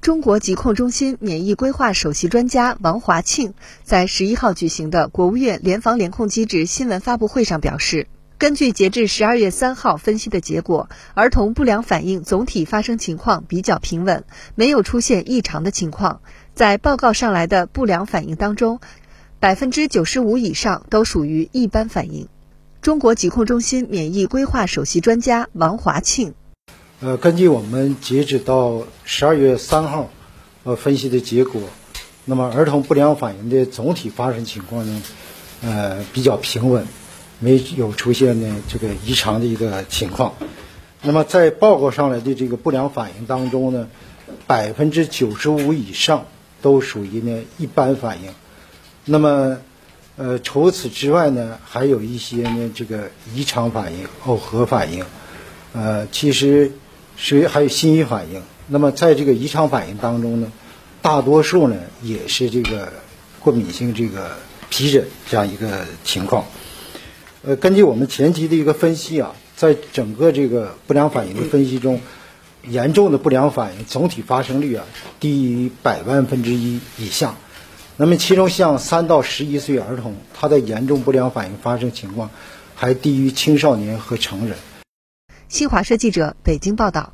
中国疾控中心免疫规划首席专家王华庆在十一号举行的国务院联防联控机制新闻发布会上表示，根据截至十二月三号分析的结果，儿童不良反应总体发生情况比较平稳，没有出现异常的情况。在报告上来的不良反应当中，百分之九十五以上都属于一般反应。中国疾控中心免疫规划首席专家王华庆。呃，根据我们截止到十二月三号，呃分析的结果，那么儿童不良反应的总体发生情况呢，呃比较平稳，没有出现呢这个异常的一个情况。那么在报告上来的这个不良反应当中呢，百分之九十五以上都属于呢一般反应。那么，呃除此之外呢，还有一些呢这个异常反应、耦合反应，呃其实。属于还有心理反应，那么在这个异常反应当中呢，大多数呢也是这个过敏性这个皮疹这样一个情况。呃，根据我们前期的一个分析啊，在整个这个不良反应的分析中，严重的不良反应总体发生率啊低于百万分之一以下。那么其中像三到十一岁儿童，他的严重不良反应发生情况还低于青少年和成人。新华社记者北京报道。